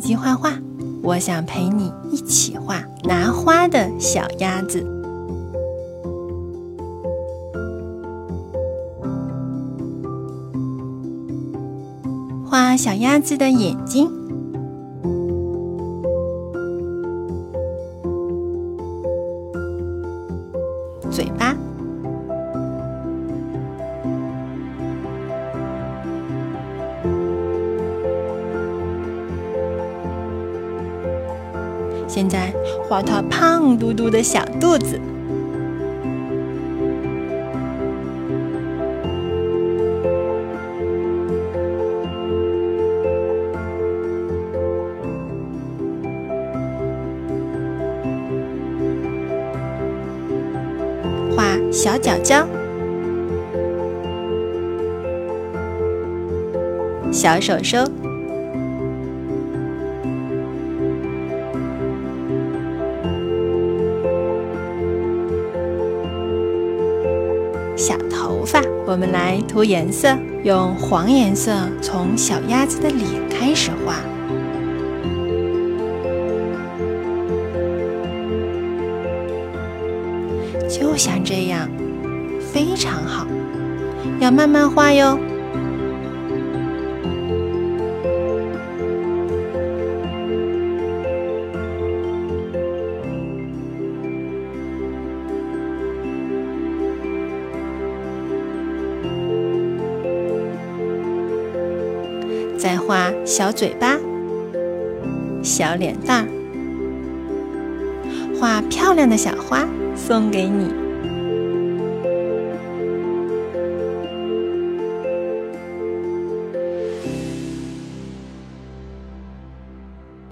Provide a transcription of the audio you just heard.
机画画，我想陪你一起画拿花的小鸭子。画小鸭子的眼睛、现在画它胖嘟嘟的小肚子，画小脚脚、小手手。小头发，我们来涂颜色，用黄颜色从小鸭子的脸开始画，就像这样，非常好，要慢慢画哟。再画小嘴巴、小脸蛋儿，画漂亮的小花送给你。